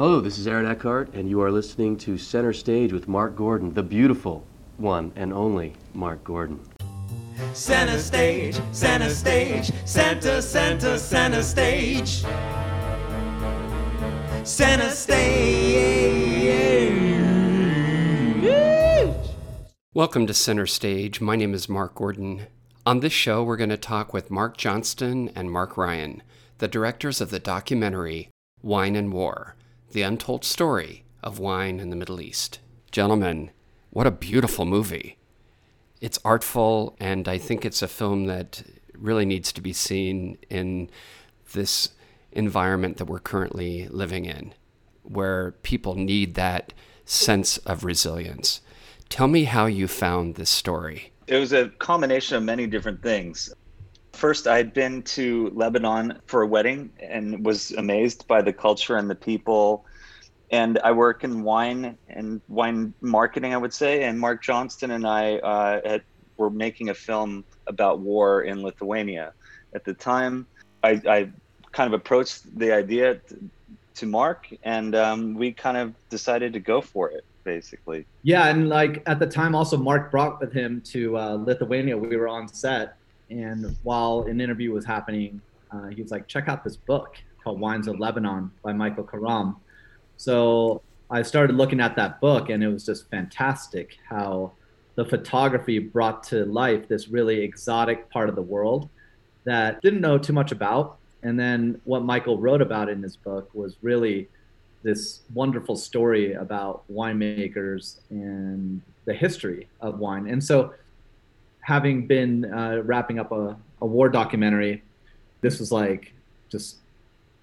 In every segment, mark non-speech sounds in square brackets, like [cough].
Hello, this is Aaron Eckhart, and you are listening to Center Stage with Mark Gordon, the beautiful one and only Mark Gordon. Center stage, center stage, center, center, center stage. Center stage. Welcome to Center Stage. My name is Mark Gordon. On this show, we're going to talk with Mark Johnston and Mark Ryan, the directors of the documentary Wine and War The Untold Story of Wine in the Middle East. Gentlemen, what a beautiful movie. It's artful, and I think it's a film that really needs to be seen in this environment that we're currently living in, where people need that sense of resilience. Tell me how you found this story. It was a combination of many different things. First, I'd been to Lebanon for a wedding and was amazed by the culture and the people. And I work in wine and wine marketing, I would say. And Mark Johnston and I uh, had, were making a film about war in Lithuania. At the time, I, I kind of approached the idea to Mark, and um, we kind of decided to go for it, basically. Yeah, and like at the time, also Mark brought with him to uh, Lithuania. We were on set, and while an interview was happening, uh, he was like, "Check out this book called Wines of Lebanon by Michael Karam." So I started looking at that book, and it was just fantastic how the photography brought to life this really exotic part of the world that didn't know too much about and then what Michael wrote about in his book was really this wonderful story about winemakers and the history of wine. And so, having been uh, wrapping up a, a war documentary, this was like just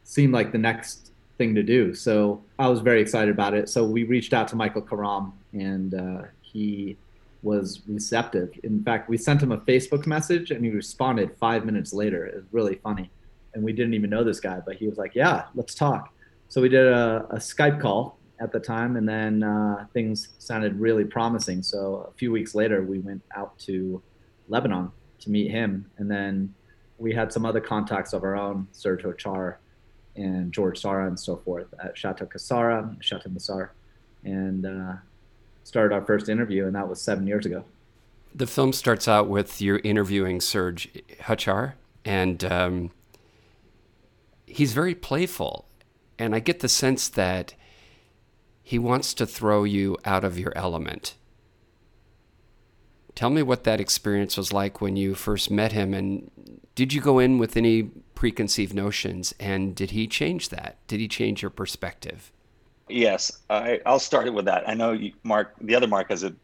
seemed like the next thing to do. So I was very excited about it. So we reached out to Michael Karam, and uh, he was receptive. In fact, we sent him a Facebook message, and he responded five minutes later. It was really funny and we didn't even know this guy, but he was like, "Yeah, let's talk." So we did a, a Skype call at the time, and then uh, things sounded really promising. So a few weeks later, we went out to Lebanon to meet him, and then we had some other contacts of our own, Serge Hochar and George Sara and so forth at Chateau Ksara, Chateau Musar, and uh, started our first interview, and that was seven years ago. The film starts out with you interviewing Serge Hochar, and um, he's very playful. And I get the sense that he wants to throw you out of your element. Tell me what that experience was like when you first met him. And did you go in with any preconceived notions? And did he change that? Did he change your perspective? Yes, I, will start it with that. I know you, Mark, the other Mark has a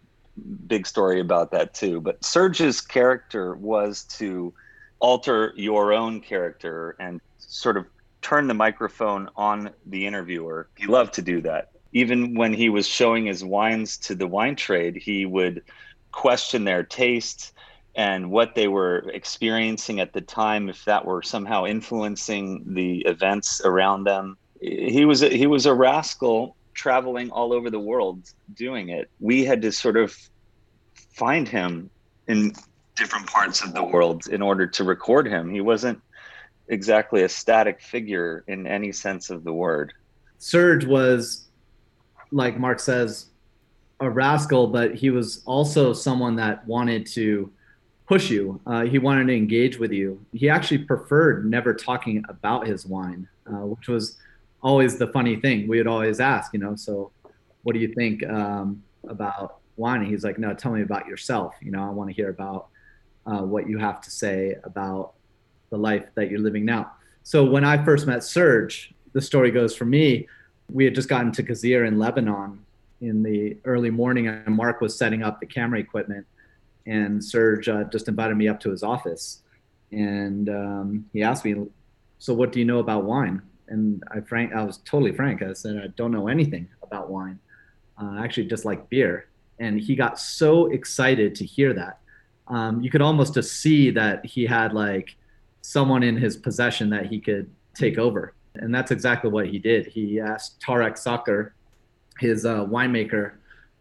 big story about that too. But Serge's character was to alter your own character and sort of turn the microphone on the interviewer. He loved to do that. Even when he was showing his wines to the wine trade, he would question their taste and what they were experiencing at the time, if that were somehow influencing the events around them. He was a, he was a rascal traveling all over the world doing it. We had to sort of find him in different parts of the world in order to record him. He wasn't exactly a static figure in any sense of the word. Serge was, like Mark says, a rascal, but he was also someone that wanted to push you. Uh, he wanted to engage with you. He actually preferred never talking about his wine, uh, which was always the funny thing. We would always ask, you know, so what do you think um, about wine? And he's like, no, tell me about yourself. You know, I want to hear about uh, what you have to say about the life that you're living now. So when I first met Serge, the story goes for me, we had just gotten to Ghazir in Lebanon in the early morning, and Mark was setting up the camera equipment, and Serge uh, just invited me up to his office, and um, he asked me, "So what do you know about wine?" And I frank, I was totally frank. I said, "I don't know anything about wine. Uh, I actually just like beer." And he got so excited to hear that. Um, you could almost just see that he had like someone in his possession that he could take over. And that's exactly what he did. He asked Tarek Sakr, his uh, winemaker,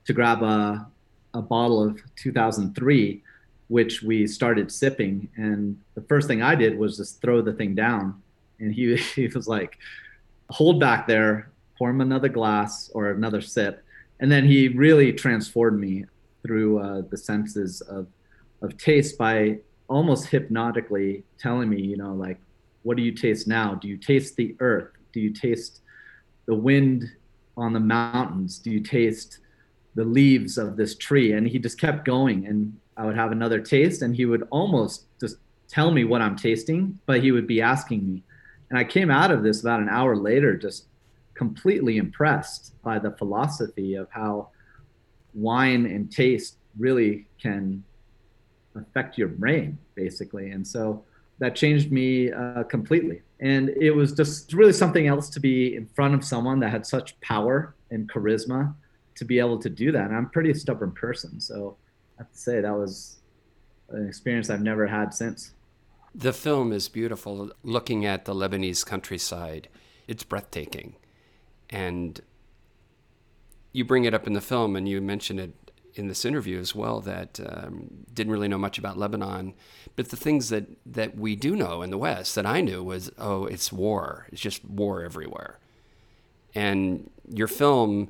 to grab a, a bottle of 2003, which we started sipping. And the first thing I did was just throw the thing down. And he, [laughs] he was like, hold back there, pour him another glass or another sip, and then he really transformed me through uh, the senses of of taste by almost hypnotically telling me, you know, like, what do you taste now? Do you taste the earth? Do you taste the wind on the mountains? Do you taste the leaves of this tree? And he just kept going, and I would have another taste, and he would almost just tell me what I'm tasting, but he would be asking me. And I came out of this about an hour later, just completely impressed by the philosophy of how wine and taste really can affect your brain, basically. And so that changed me uh, completely. And it was just really something else to be in front of someone that had such power and charisma to be able to do that. And I'm a pretty stubborn person. So I have to say that was an experience I've never had since. The film is beautiful. Looking at the Lebanese countryside, it's breathtaking. And you bring it up in the film, and you mention it in this interview as well that um, didn't really know much about Lebanon, but the things that that we do know in the West that I knew was oh it's war, it's just war everywhere, and your film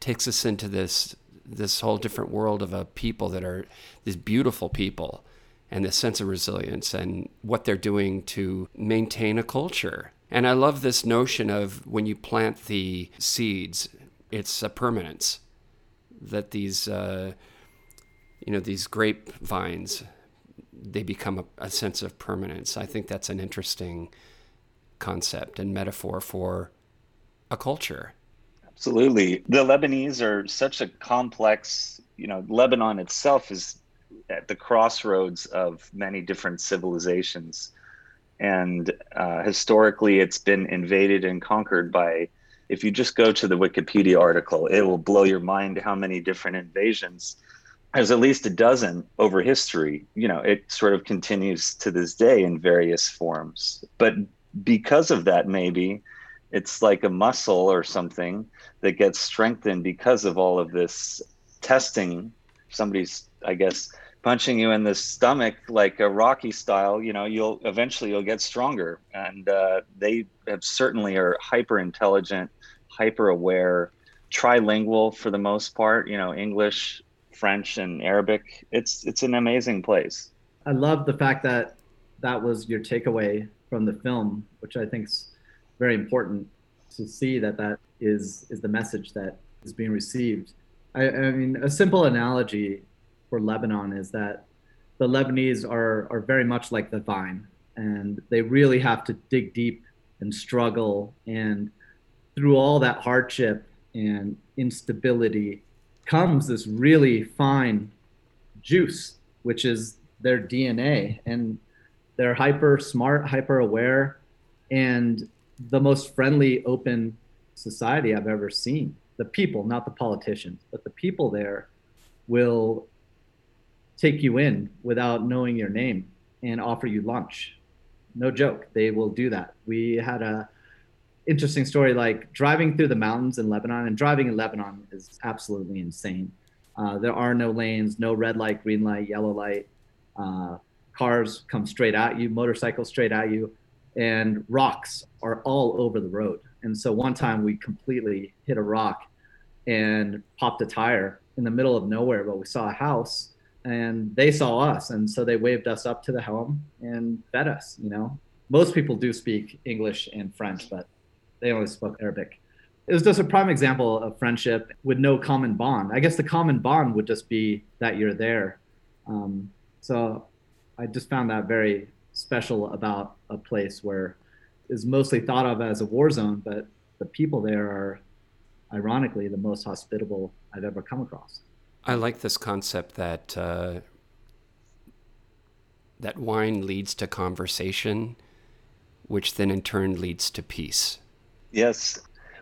takes us into this this whole different world of a people that are these beautiful people and this sense of resilience and what they're doing to maintain a culture. And I love this notion of when you plant the seeds, it's a permanence that these uh, you know these grapevines they become a, a, sense of permanence. I think that's an interesting concept and metaphor for a culture. Absolutely, the Lebanese are such a complex. You know, Lebanon itself is at the crossroads of many different civilizations, and uh, historically, it's been invaded and conquered by if you just go to the Wikipedia article, it will blow your mind how many different invasions. There's at least a dozen over history. You know, it sort of continues to this day in various forms. But because of that, maybe it's like a muscle or something that gets strengthened because of all of this testing. Somebody's, I guess, punching you in the stomach like a Rocky style, you know, you'll eventually you'll get stronger. And uh, they have certainly are hyper intelligent, hyper aware, trilingual for the most part. You know, English, French, and Arabic. It's it's an amazing place. I love the fact that that was your takeaway from the film, which I think is very important to see that that is is the message that is being received. I, I mean, a simple analogy for Lebanon is that the Lebanese are are very much like the vine, and they really have to dig deep and struggle, and through all that hardship and instability comes this really fine juice, which is their DNA, and they're hyper smart, hyper aware, and the most friendly, open society I've ever seen. The people, not the politicians, but the people there will take you in without knowing your name and offer you lunch. No joke, they will do that. We had a interesting story like driving through the mountains in Lebanon, and driving in Lebanon is absolutely insane. Uh, there are no lanes, no red light, green light, yellow light. Uh, cars come straight at you, motorcycles straight at you, and rocks are all over the road. And so one time we completely hit a rock and popped a tire in the middle of nowhere, but we saw a house and they saw us and so they waved us up to the helm and fed us you know. Most people do speak english and french but they only spoke arabic. It was just a prime example of friendship with no common bond. I guess the common bond would just be that you're there. Um, so i just found that very special about a place where is mostly thought of as a war zone but the people there are ironically the most hospitable i've ever come across I like this concept that uh, that wine leads to conversation, which then in turn leads to peace. Yes.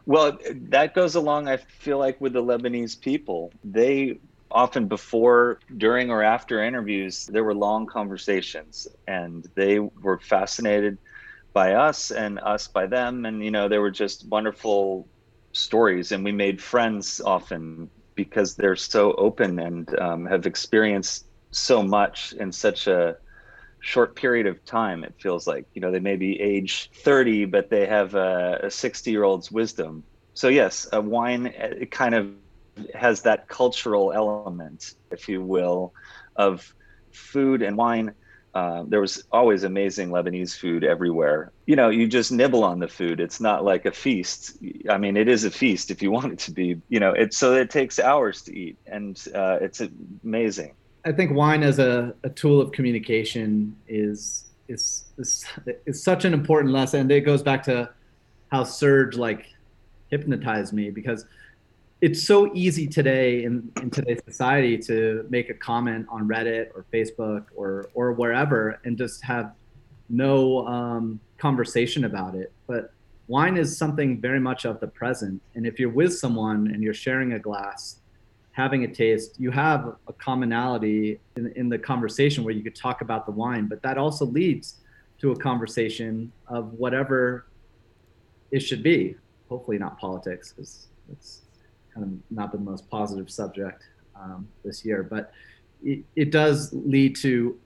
Well, that goes along, I feel like, with the Lebanese people. They often before, during, or after interviews, there were long conversations and they were fascinated by us and us by them. And, you know, there were just wonderful stories and we made friends often because they're so open and um, have experienced so much in such a short period of time it feels like you know they may be age 30 but they have a 60 year old's wisdom so yes, uh, wine it kind of has that cultural element, if you will, of food and wine. Uh, there was always amazing Lebanese food everywhere. You know, you just nibble on the food. It's not like a feast. I mean, it is a feast if you [laughs] want it to be. You know, it so it takes hours to eat, and uh, it's amazing. I think wine as a, a tool of communication is, is is is such an important lesson. It goes back to how Serge like hypnotized me because it's so easy today in, in today's society to make a comment on Reddit or Facebook or or wherever and just have no um, conversation about it. But wine is something very much of the present. And if you're with someone and you're sharing a glass, having a taste, you have a commonality in, in the conversation where you could talk about the wine. But that also leads to a conversation of whatever it should be. Hopefully, not politics, because it's kind of not the most positive subject um, this year, but it, it does lead to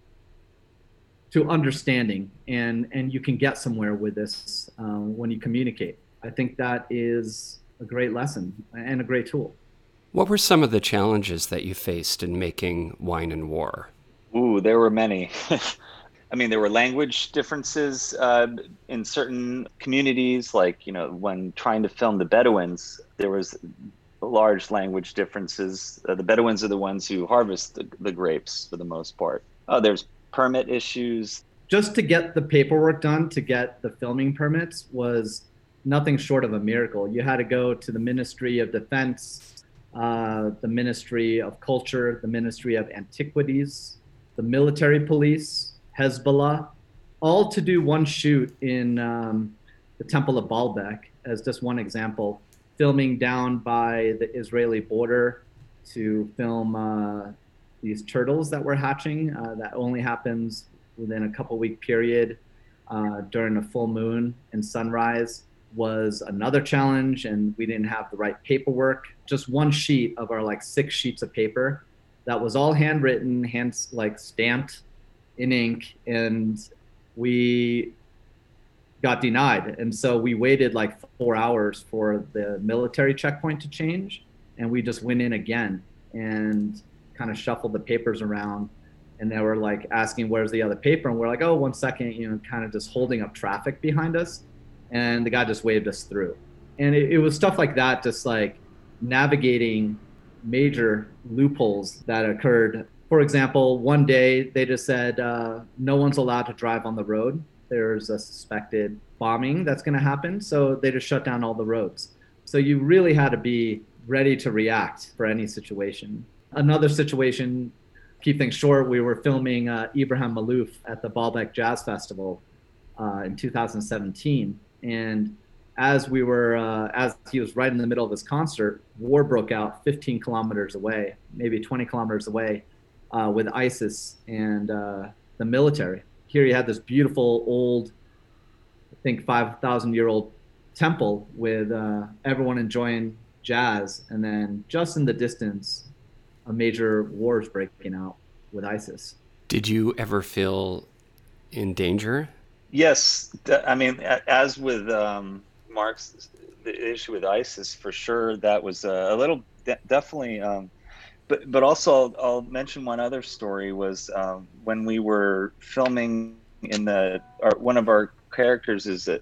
to understanding, and and you can get somewhere with this uh, when you communicate. I think that is a great lesson and a great tool. What were some of the challenges that you faced in making Wine and War? Ooh, there were many. [laughs] I mean, there were language differences uh, in certain communities. Like, you know, when trying to film the Bedouins, there was large language differences. Uh, the Bedouins are the ones who harvest the, the grapes for the most part. Uh, there's permit issues. Just to get the paperwork done to get the filming permits was nothing short of a miracle. You had to go to the Ministry of Defense, uh, the Ministry of Culture, the Ministry of Antiquities, the military police, Hezbollah, all to do one shoot in um, the Temple of Baalbek, as just one example filming down by the Israeli border to film uh, these turtles that were hatching. Uh, that only happens within a couple week period uh, during a full moon and sunrise was another challenge and we didn't have the right paperwork just one sheet of our like six sheets of paper that was all handwritten hands like stamped in ink and we got denied. And so we waited like four hours for the military checkpoint to change. And we just went in again and kind of shuffled the papers around. And they were like asking, where's the other paper? And we're like, oh, one second, you know, kind of just holding up traffic behind us. And the guy just waved us through. And it, it was stuff like that, just like navigating major loopholes that occurred. For example, one day they just said, uh, no one's allowed to drive on the road there's a suspected bombing that's going to happen. So they just shut down all the roads. So you really had to be ready to react for any situation. Another situation, keep things short, we were filming uh, Ibrahim Maalouf at the Baalbek Jazz Festival uh, in 2017. And as we were, uh, as he was right in the middle of his concert, war broke out 15 kilometers away, maybe 20 kilometers away, uh, with ISIS and uh, the military here you had this beautiful old, I think 5,000 year old temple with uh, everyone enjoying jazz. And then just in the distance, a major war is breaking out with ISIS. Did you ever feel in danger? Yes. I mean, as with um, Mark's the issue with ISIS, for sure, that was a, a little definitely um, but but also I'll, I'll, mention one other story was um, when we were filming in the our, one of our characters is a,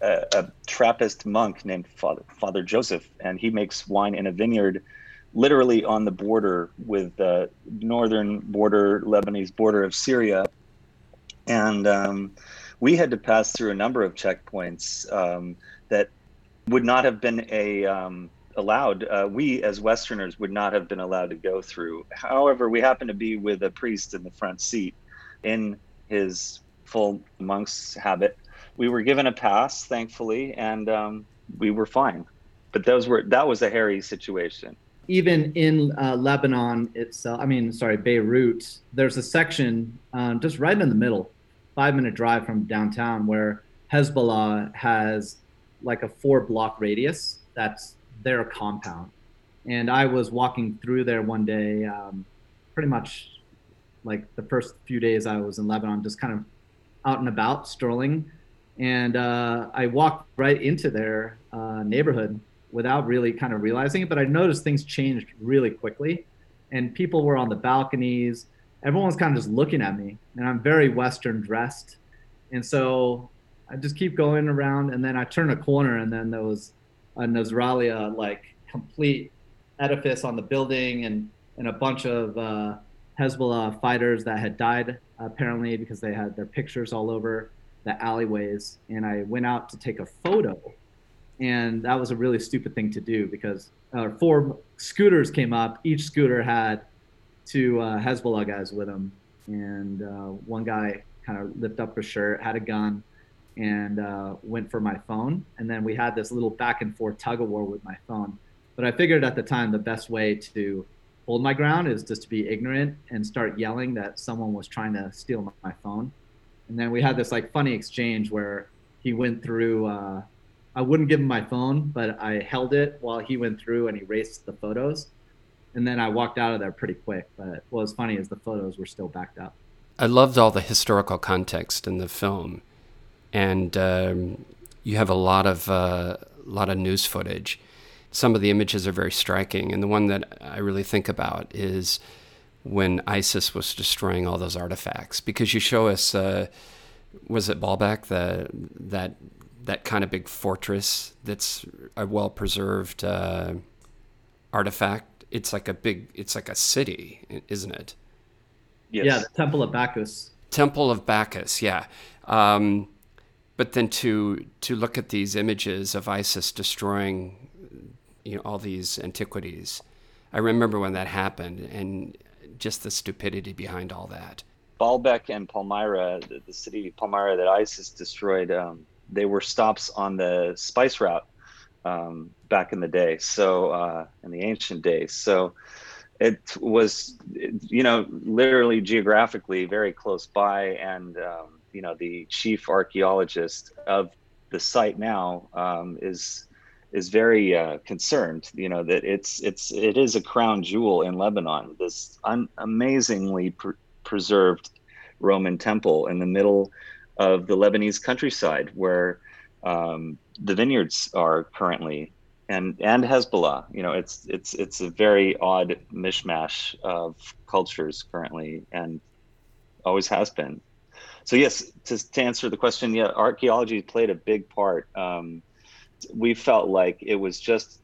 a, a, Trappist monk named Father Father Joseph, and he makes wine in a vineyard, literally on the border with the northern border Lebanese border of Syria, and um, we had to pass through a number of checkpoints um, that would not have been a um, allowed. Uh, we as Westerners would not have been allowed to go through. However, we happened to be with a priest in the front seat in his full monk's habit. We were given a pass, thankfully, and um, we were fine. But those were that was a hairy situation. Even in uh, Lebanon itself, I mean, sorry, Beirut, there's a section um, just right in the middle, five minute drive from downtown, where Hezbollah has like a four block radius that's their compound. And I was walking through there one day, um, pretty much like the first few days I was in Lebanon, just kind of out and about, strolling. And uh, I walked right into their uh, neighborhood without really kind of realizing it. But I noticed things changed really quickly, and people were on the balconies. Everyone's kind of just looking at me, and I'm very Western dressed, and so I just keep going around, and then I turn a corner, and then there was a Nasrallah like complete edifice on the building, and and a bunch of uh, Hezbollah fighters that had died apparently because they had their pictures all over the alleyways. And I went out to take a photo, and that was a really stupid thing to do because uh, four scooters came up. Each scooter had two uh, Hezbollah guys with them, and uh, one guy kind of lifted up his shirt, had a gun, and uh, went for my phone. And then we had this little back and forth tug of war with my phone. But I figured at the time the best way to hold my ground is just to be ignorant and start yelling that someone was trying to steal my phone. And then we had this like funny exchange where he went through. Uh, I wouldn't give him my phone, but I held it while he went through and erased the photos. And then I walked out of there pretty quick. But what was funny is the photos were still backed up. I loved all the historical context in the film, and um, you have a lot of uh, lot of news footage some of the images are very striking. And the one that I really think about is when ISIS was destroying all those artifacts, because you show us, uh, was it Baalbek, the that that kind of big fortress that's a well preserved uh, artifact. It's like a big, it's like a city, isn't it? Yes. Yeah, the Temple of Bacchus. Temple of Bacchus, yeah. Um, but then to to look at these images of ISIS destroying you know all these antiquities. I remember when that happened, and just the stupidity behind all that. Baalbek and Palmyra, the, the city Palmyra that ISIS destroyed, um, they were stops on the spice route um, back in the day. So uh, in the ancient days, so it was, you know, literally geographically very close by, and um, you know, the chief archaeologist of the site now um, is is very uh, concerned. You know that it's it's it is a crown jewel in Lebanon. This un- amazingly pr- preserved Roman temple in the middle of the Lebanese countryside, where um, the vineyards are currently, and and Hezbollah. You know, it's it's it's a very odd mishmash of cultures currently, and always has been. So yes, to, to answer the question, yeah, archaeology played a big part. Um, we felt like it was just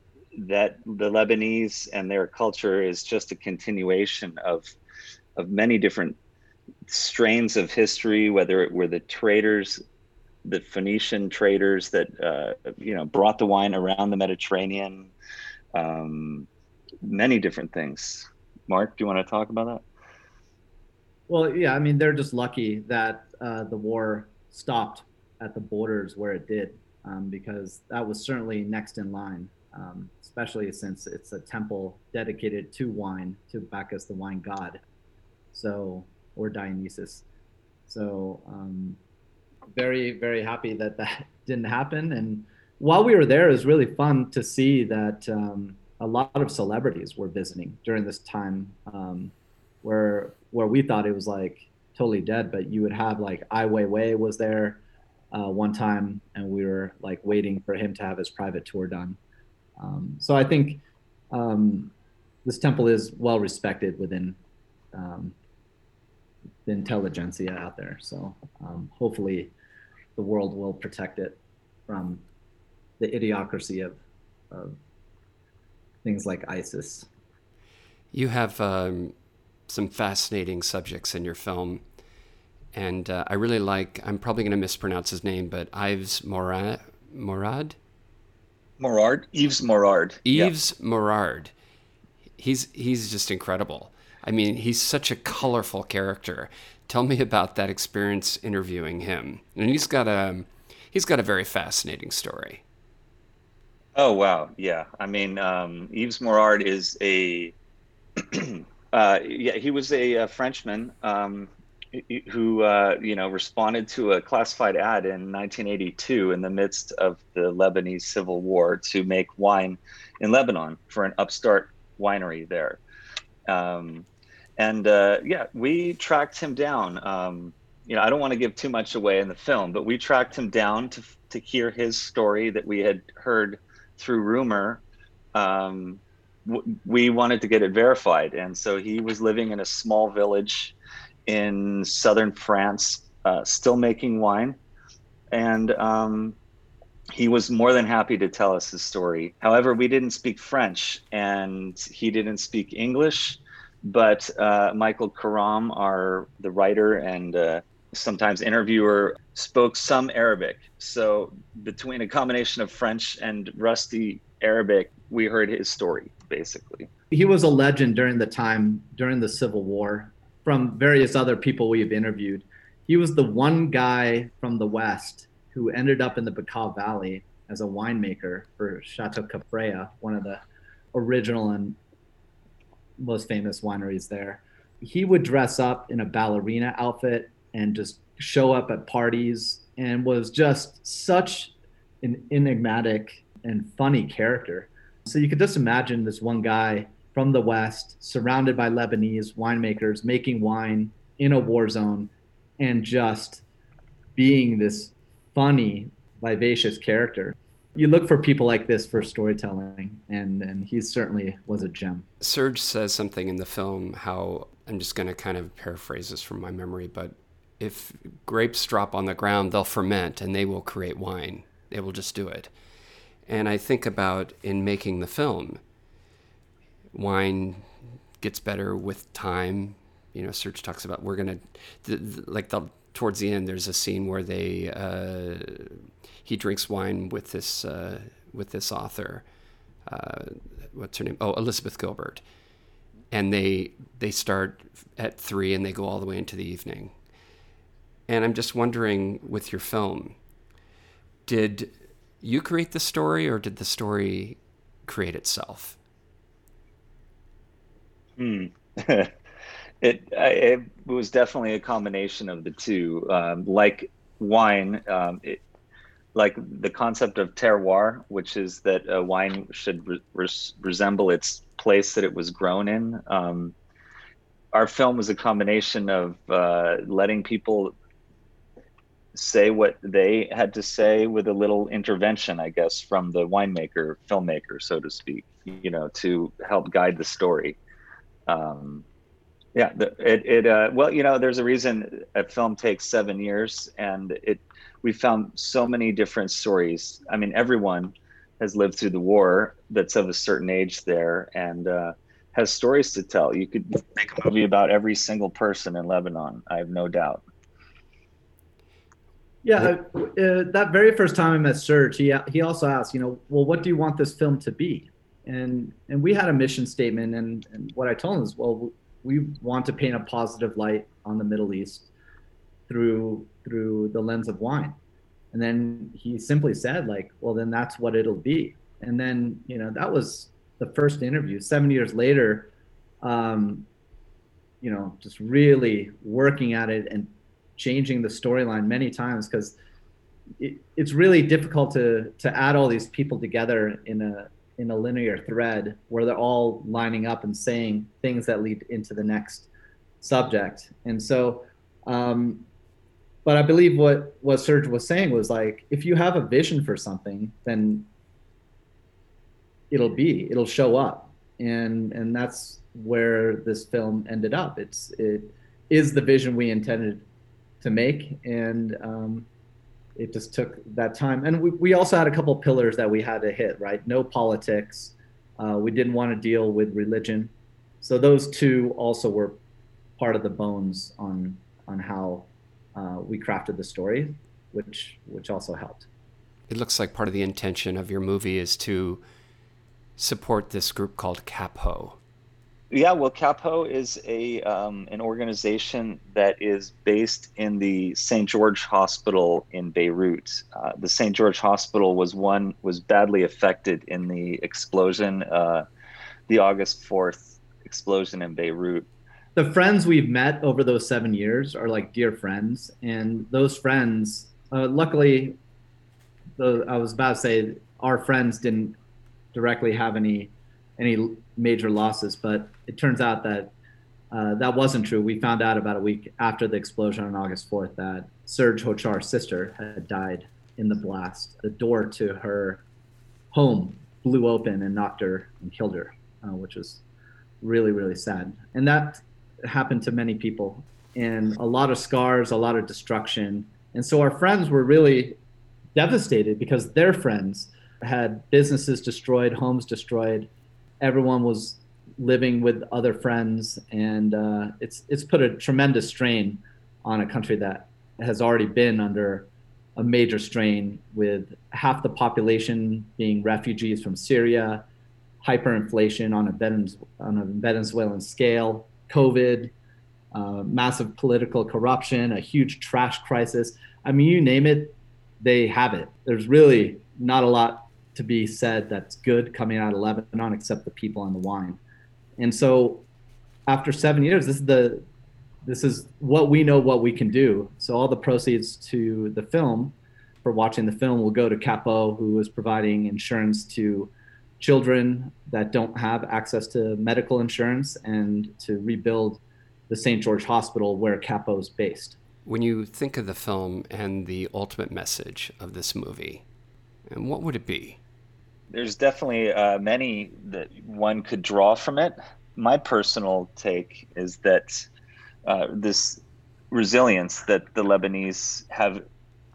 that the Lebanese and their culture is just a continuation of of many different strains of history, whether it were the traders, the Phoenician traders that uh, you know brought the wine around the Mediterranean, um, many different things. Mark, do you want to talk about that? Well, yeah, I mean they're just lucky that uh, the war stopped at the borders where it did um, because that was certainly next in line, um, especially since it's a temple dedicated to wine, to Bacchus, the wine god. So, or Dionysus. So, um, very, very happy that that [laughs] didn't happen. And while we were there, it was really fun to see that um, a lot of celebrities were visiting during this time, um, where where we thought it was like totally dead. But you would have like Ai Weiwei was there uh, one time, and we were like waiting for him to have his private tour done. Um, so I think um, this temple is well respected within um, the intelligentsia out there. So um, hopefully, the world will protect it from the idiocracy of, of things like ISIS. You have um, some fascinating subjects in your film and uh, I really like. I'm probably going to mispronounce his name, but Ives Morad. Morad. Morard. Yves Morard. Yves. Morard. He's he's just incredible. I mean, he's such a colorful character. Tell me about that experience interviewing him. And he's got a he's got a very fascinating story. Oh wow, yeah. I mean, um, Yves Morard is a [clears throat] uh, yeah. He was a, a Frenchman. Um, who uh, you know responded to a classified ad in 1982 in the midst of the Lebanese civil war to make wine in Lebanon for an upstart winery there. Um, and uh, yeah, we tracked him down. Um, you know, I don't want to give too much away in the film, but we tracked him down to to hear his story that we had heard through rumor, um, we wanted to get it verified. And so he was living in a small village in southern France, uh, still making wine. And um, he was more than happy to tell us his story. However, we didn't speak French and he didn't speak English. But uh, Michael Karam, our the writer and uh, sometimes interviewer, spoke some Arabic. So between a combination of French and rusty Arabic, we heard his story basically. He was a legend during the time during the Civil War. From various other people we've interviewed, he was the one guy from the West who ended up in the Bekaa Valley as a winemaker for Chateau Kefraya, one of the original and most famous wineries there. He would dress up in a ballerina outfit and just show up at parties and was just such an enigmatic and funny character. So you could just imagine this one guy from the West, surrounded by Lebanese winemakers, making wine in a war zone and just being this funny, vivacious character. You look for people like this for storytelling, and, and he certainly was a gem. Serge says something in the film how I'm just going to kind of paraphrase this from my memory, but if grapes drop on the ground, they'll ferment and they will create wine. They will just do it. And I think about in making the film, wine gets better with time. You know, Serge talks about we're gonna like the towards the end. There's a scene where they uh, he drinks wine with this uh, with this author. Uh, what's her name? Oh, Elizabeth Gilbert. And they they start at three and they go all the way into the evening. And I'm just wondering with your film, did you create the story or did the story create itself? Hmm. [laughs] it, it was definitely a combination of the two. Um, like wine, um, it, like the concept of terroir, which is that a wine should re- res- resemble its place that it was grown in. Um, our film was a combination of uh, letting people say what they had to say with a little intervention, I guess, from the winemaker, filmmaker, so to speak, you know, to help guide the story. Um, yeah, it, it uh, well, you know, there's a reason a film takes seven years, and it we found so many different stories. I mean, everyone has lived through the war that's of a certain age there, and uh, has stories to tell. You could make a movie about every single person in Lebanon. I have no doubt. Yeah, uh, that very first time I met Serge, he he also asked, you know, well, what do you want this film to be? And and we had a mission statement, and and what I told him is, well, we want to paint a positive light on the Middle East through through the lens of wine. And then he simply said, like, well, then that's what it'll be. And then you know that was the first interview. Seven years later, um, you know, just really working at it and changing the storyline many times because it, it's really difficult to to add all these people together in a in a linear thread where they're all lining up and saying things that lead into the next subject. And so, um, but I believe what what Serge was saying was like, if you have a vision for something, then it'll be, it'll show up, and and that's where this film ended up. It's it is the vision we intended to make, and um, it just took that time. And we, we also had a couple pillars that we had to hit. Right, no politics. Uh, we didn't want to deal with religion, so those two also were part of the bones on on how uh, we crafted the story, which which also helped. It looks like part of the intention of your movie is to support this group called CAPHO. Yeah, well, CAPO is a um, an organization that is based in the St. George Hospital in Beirut. Uh, the St. George Hospital was one was badly affected in the explosion, uh, the August fourth explosion in Beirut. The friends we've met over those seven years are like dear friends, and those friends, uh, luckily, the, I was about to say our friends didn't directly have any any major losses, but it turns out that uh, that wasn't true. We found out about a week after the explosion on August 4th that Serge Hochar's sister had died in the blast. The door to her home blew open and knocked her and killed her, uh, which was really really sad. And that happened to many people, and a lot of scars, a lot of destruction. And so our friends were really devastated because their friends had businesses destroyed, homes destroyed. Everyone was living with other friends, and uh, it's it's put a tremendous strain on a country that has already been under a major strain with half the population being refugees from Syria, hyperinflation on a, on a Venezuelan scale, COVID, uh, massive political corruption, a huge trash crisis. I mean, you name it, they have it. There's really not a lot to be said that's good coming out of Lebanon except the people and the wine. And so after seven years, this is the this is what we know what we can do. So all the proceeds to the film for watching the film will go to Capo, who is providing insurance to children that don't have access to medical insurance and to rebuild the St. George Hospital where Capo is based. When you think of the film and the ultimate message of this movie, and what would it be? There's definitely uh, many that one could draw from it. My personal take is that uh, this resilience that the Lebanese have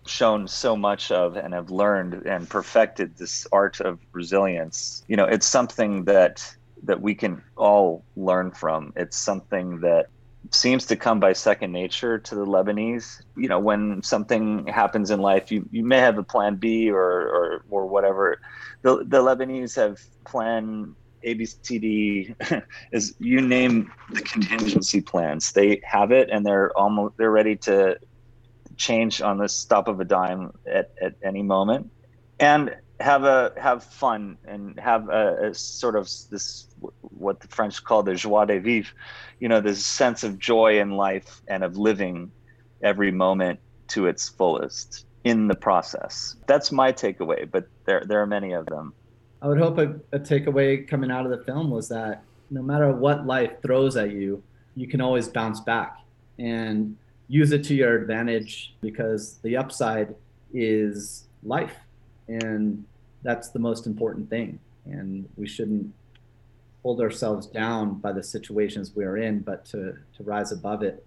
shown so much of and have learned and perfected this art of resilience you know it's something that that we can all learn from it's something that seems to come by second nature to the Lebanese. You know, when something happens in life, you, you may have a plan B or, or, or whatever. The, the Lebanese have plan ABCD [laughs] is you name the contingency plans. They have it and they're almost they're ready to change on the stop of a dime at, at any moment. And have a have fun and have a, a, sort of this what the French call the joie de vivre, you know, this sense of joy in life and of living every moment to its fullest in the process. That's my takeaway, but there there are many of them. I would hope a, a takeaway coming out of the film was that no matter what life throws at you, you can always bounce back and use it to your advantage because the upside is life and that's the most important thing. And we shouldn't hold ourselves down by the situations we're in but to to rise above it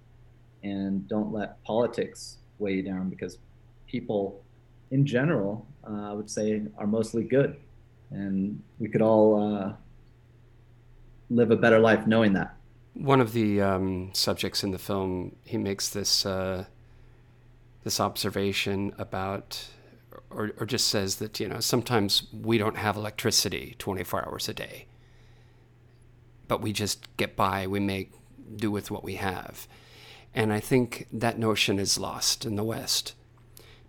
and don't let politics weigh you down because people in general uh, i would say are mostly good. And we could all uh, live a better life knowing that. One of the um, subjects in the film he makes this uh, this observation about or, or just says that, you know, sometimes we don't have electricity 24 hours a day, but we just get by, we make do with what we have. And I think that notion is lost in the West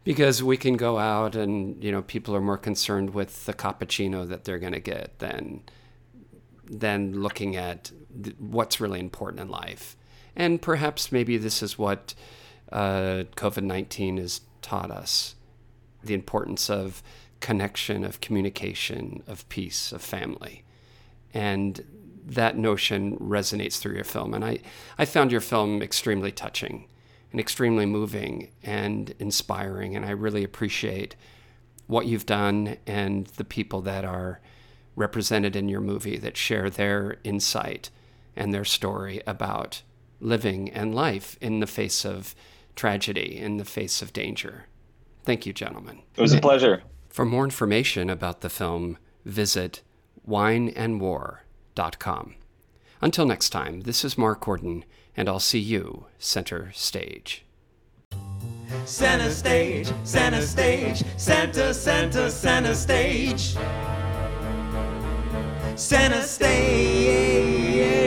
because we can go out and, you know, people are more concerned with the cappuccino that they're going to get than, than looking at what's really important in life. And perhaps maybe this is what uh, COVID 19 has taught us the importance of connection, of communication, of peace, of family. And that notion resonates through your film. And I, I found your film extremely touching and extremely moving and inspiring. And I really appreciate what you've done and the people that are represented in your movie that share their insight and their story about living and life in the face of tragedy, in the face of danger. Thank you, gentlemen. It was a pleasure. For more information about the film, visit wineandwar.com. Until next time, this is Mark Gordon, and I'll see you center stage. Center stage, center stage, center, center, center stage. Center stage.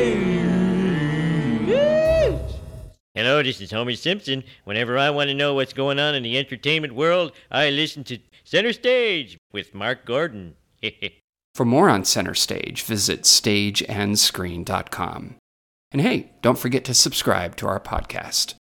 Hello, this is Homer Simpson. Whenever I want to know what's going on in the entertainment world, I listen to Center Stage with Mark Gordon. [laughs] For more on Center Stage, visit stageandscreen.com. And hey, don't forget to subscribe to our podcast.